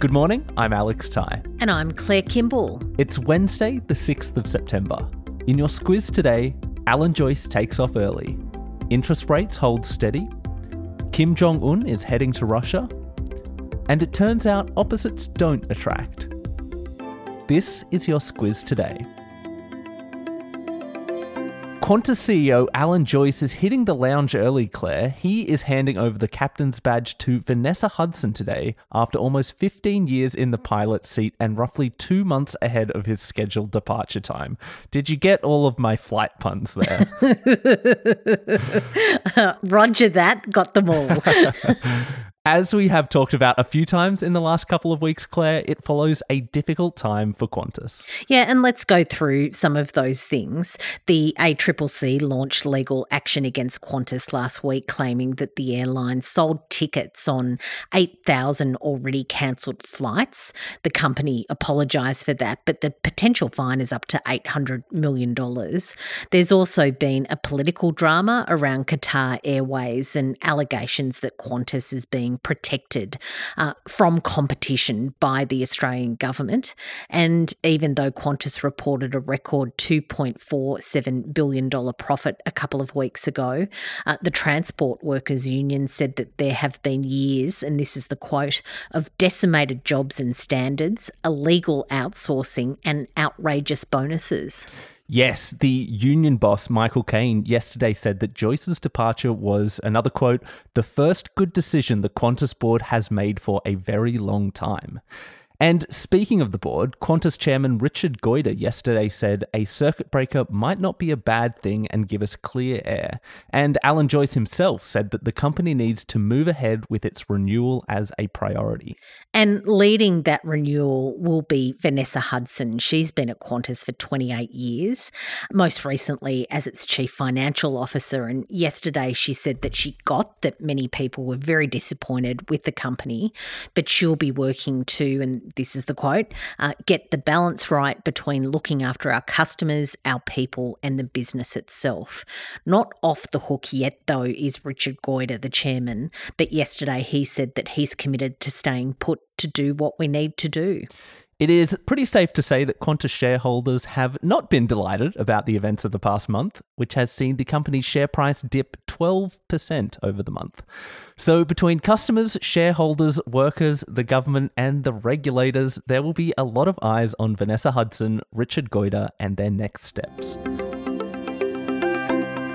Good morning, I'm Alex Ty. And I'm Claire Kimball. It's Wednesday, the 6th of September. In your Squiz today, Alan Joyce takes off early. Interest rates hold steady. Kim Jong un is heading to Russia. And it turns out opposites don't attract. This is your Squiz today. Qantas CEO Alan Joyce is hitting the lounge early, Claire. He is handing over the captain's badge to Vanessa Hudson today after almost 15 years in the pilot seat and roughly two months ahead of his scheduled departure time. Did you get all of my flight puns there? uh, roger that, got them all. As we have talked about a few times in the last couple of weeks, Claire, it follows a difficult time for Qantas. Yeah, and let's go through some of those things. The ACCC launched legal action against Qantas last week, claiming that the airline sold tickets on 8,000 already cancelled flights. The company apologised for that, but the potential fine is up to $800 million. There's also been a political drama around Qatar Airways and allegations that Qantas is being being protected uh, from competition by the Australian government. And even though Qantas reported a record $2.47 billion profit a couple of weeks ago, uh, the Transport Workers Union said that there have been years, and this is the quote, of decimated jobs and standards, illegal outsourcing, and outrageous bonuses. Yes, the union boss, Michael Kaine, yesterday said that Joyce's departure was, another quote, the first good decision the Qantas board has made for a very long time. And speaking of the board, Qantas chairman Richard Goyder yesterday said a circuit breaker might not be a bad thing and give us clear air. And Alan Joyce himself said that the company needs to move ahead with its renewal as a priority. And leading that renewal will be Vanessa Hudson. She's been at Qantas for 28 years, most recently as its chief financial officer. And yesterday she said that she got that many people were very disappointed with the company, but she'll be working to, and this is the quote uh, get the balance right between looking after our customers, our people, and the business itself. Not off the hook yet, though, is Richard Goyder, the chairman, but yesterday he said that he's committed to staying put to do what we need to do. It is pretty safe to say that Qantas shareholders have not been delighted about the events of the past month, which has seen the company's share price dip 12% over the month. So, between customers, shareholders, workers, the government, and the regulators, there will be a lot of eyes on Vanessa Hudson, Richard Goyder, and their next steps.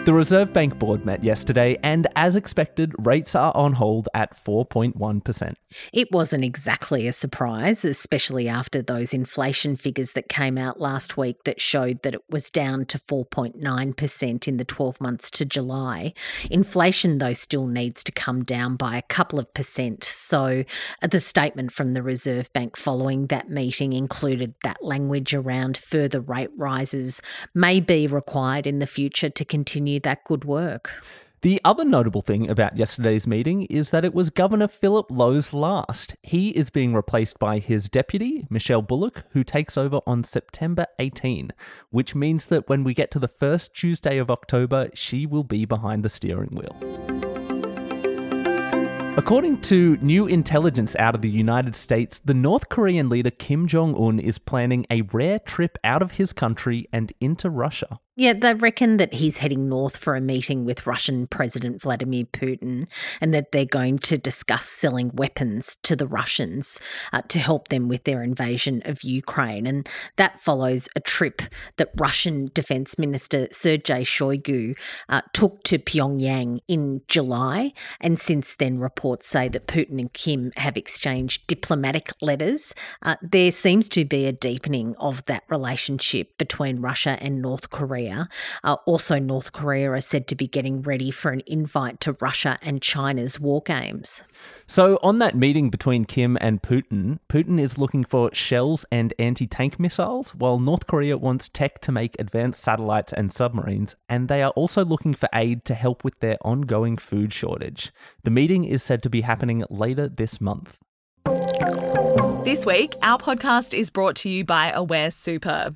The Reserve Bank Board met yesterday, and as expected, rates are on hold at 4.1%. It wasn't exactly a surprise, especially after those inflation figures that came out last week that showed that it was down to 4.9% in the 12 months to July. Inflation, though, still needs to come down by a couple of percent. So uh, the statement from the Reserve Bank following that meeting included that language around further rate rises may be required in the future to continue that good work. The other notable thing about yesterday's meeting is that it was Governor Philip Lowe's last. He is being replaced by his deputy, Michelle Bullock, who takes over on September 18, which means that when we get to the first Tuesday of October, she will be behind the steering wheel. According to new intelligence out of the United States, the North Korean leader Kim Jong un is planning a rare trip out of his country and into Russia. Yeah, they reckon that he's heading north for a meeting with Russian President Vladimir Putin and that they're going to discuss selling weapons to the Russians uh, to help them with their invasion of Ukraine. And that follows a trip that Russian Defense Minister Sergei Shoigu uh, took to Pyongyang in July. And since then, reports say that Putin and Kim have exchanged diplomatic letters. Uh, there seems to be a deepening of that relationship between Russia and North Korea Korea. Uh, also, North Korea are said to be getting ready for an invite to Russia and China's war games. So, on that meeting between Kim and Putin, Putin is looking for shells and anti tank missiles, while North Korea wants tech to make advanced satellites and submarines, and they are also looking for aid to help with their ongoing food shortage. The meeting is said to be happening later this month. This week, our podcast is brought to you by Aware Super.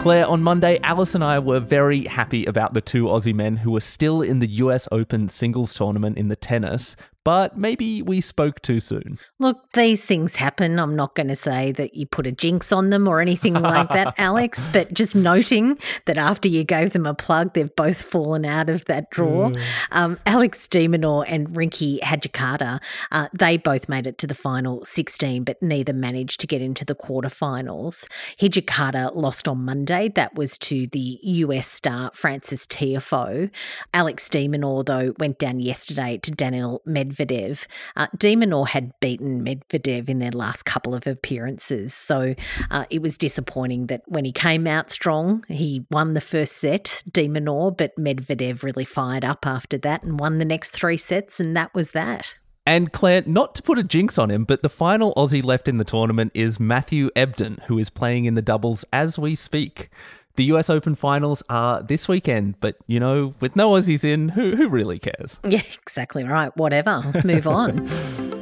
Claire, on Monday, Alice and I were very happy about the two Aussie men who were still in the US Open singles tournament in the tennis, but maybe we spoke too soon. Look, these things happen. I'm not going to say that you put a jinx on them or anything like that, Alex, but just noting that after you gave them a plug, they've both fallen out of that draw. Mm. Um, Alex de Minaur and Rinky Hijikata, uh, they both made it to the final 16, but neither managed to get into the quarterfinals. Hijikata lost on Monday. That was to the US star Frances Tiafoe. Alex de Minaur, though, went down yesterday to Daniel Med Medvedev. Uh, de Minaur had beaten Medvedev in their last couple of appearances, so uh, it was disappointing that when he came out strong, he won the first set, de Minaur, but Medvedev really fired up after that and won the next three sets, and that was that. And Claire, not to put a jinx on him, but the final Aussie left in the tournament is Matthew Ebden, who is playing in the doubles as we speak. The US Open finals are this weekend, but you know, with no Aussies in, who who really cares? Yeah, exactly right. Whatever. Move on.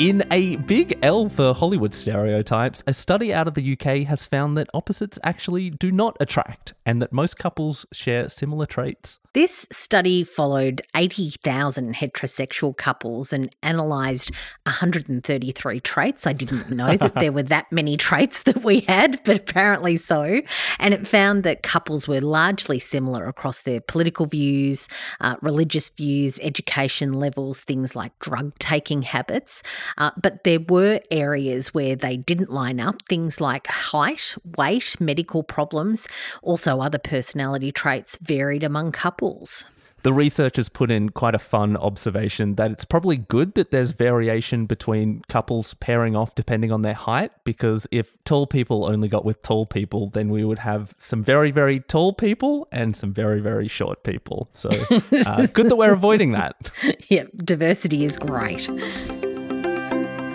In a big L for Hollywood stereotypes, a study out of the UK has found that opposites actually do not attract and that most couples share similar traits. This study followed 80,000 heterosexual couples and analysed 133 traits. I didn't know that there were that many traits that we had, but apparently so. And it found that couples were largely similar across their political views, uh, religious views, education levels, things like drug taking habits. Uh, but there were areas where they didn't line up, things like height, weight, medical problems. Also, other personality traits varied among couples. The researchers put in quite a fun observation that it's probably good that there's variation between couples pairing off depending on their height, because if tall people only got with tall people, then we would have some very, very tall people and some very, very short people. So uh, good that we're avoiding that. Yeah, diversity is great.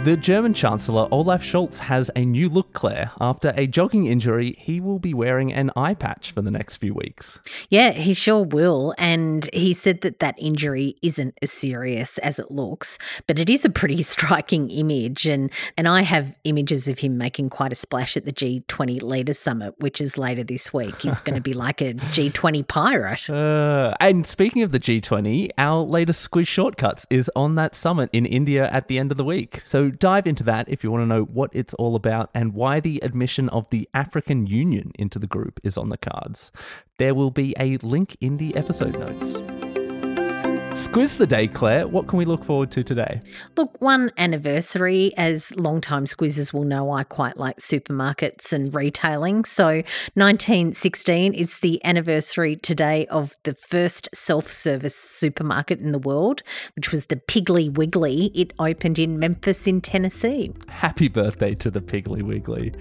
The German Chancellor Olaf Scholz has a new look, Claire. After a jogging injury, he will be wearing an eye patch for the next few weeks. Yeah, he sure will. And he said that that injury isn't as serious as it looks, but it is a pretty striking image. And, and I have images of him making quite a splash at the G20 Leaders Summit, which is later this week. He's going to be like a G20 pirate. Uh, and speaking of the G20, our latest Squiz Shortcuts is on that summit in India at the end of the week. So dive into that if you want to know what it's all about and why the admission of the African Union into the group is on the cards. There will be a link in the episode notes. Squiz the day, Claire. What can we look forward to today? Look, one anniversary, as long-time squizzers will know, I quite like supermarkets and retailing. So, 1916 is the anniversary today of the first self service supermarket in the world, which was the Piggly Wiggly. It opened in Memphis, in Tennessee. Happy birthday to the Piggly Wiggly.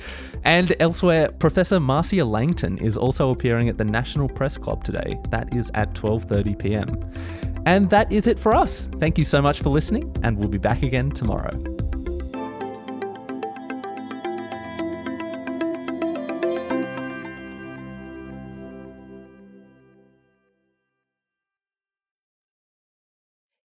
And elsewhere, Professor Marcia Langton is also appearing at the National Press Club today. That is at 12:30 p.m. And that is it for us. Thank you so much for listening, and we'll be back again tomorrow.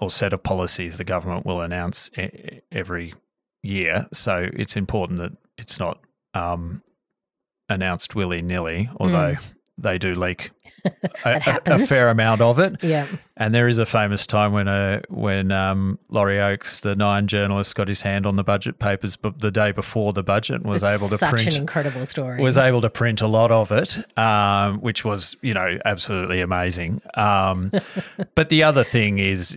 or set of policies the government will announce every year. So it's important that it's not um, announced willy nilly, although Mm. They do leak a, a, a fair amount of it. Yeah. And there is a famous time when uh, when um, Laurie Oakes, the Nine journalist, got his hand on the budget papers, but the day before the budget was It's able to such print an incredible story. was able to print a lot of it, um, which was you know absolutely amazing. Um, but the other thing is.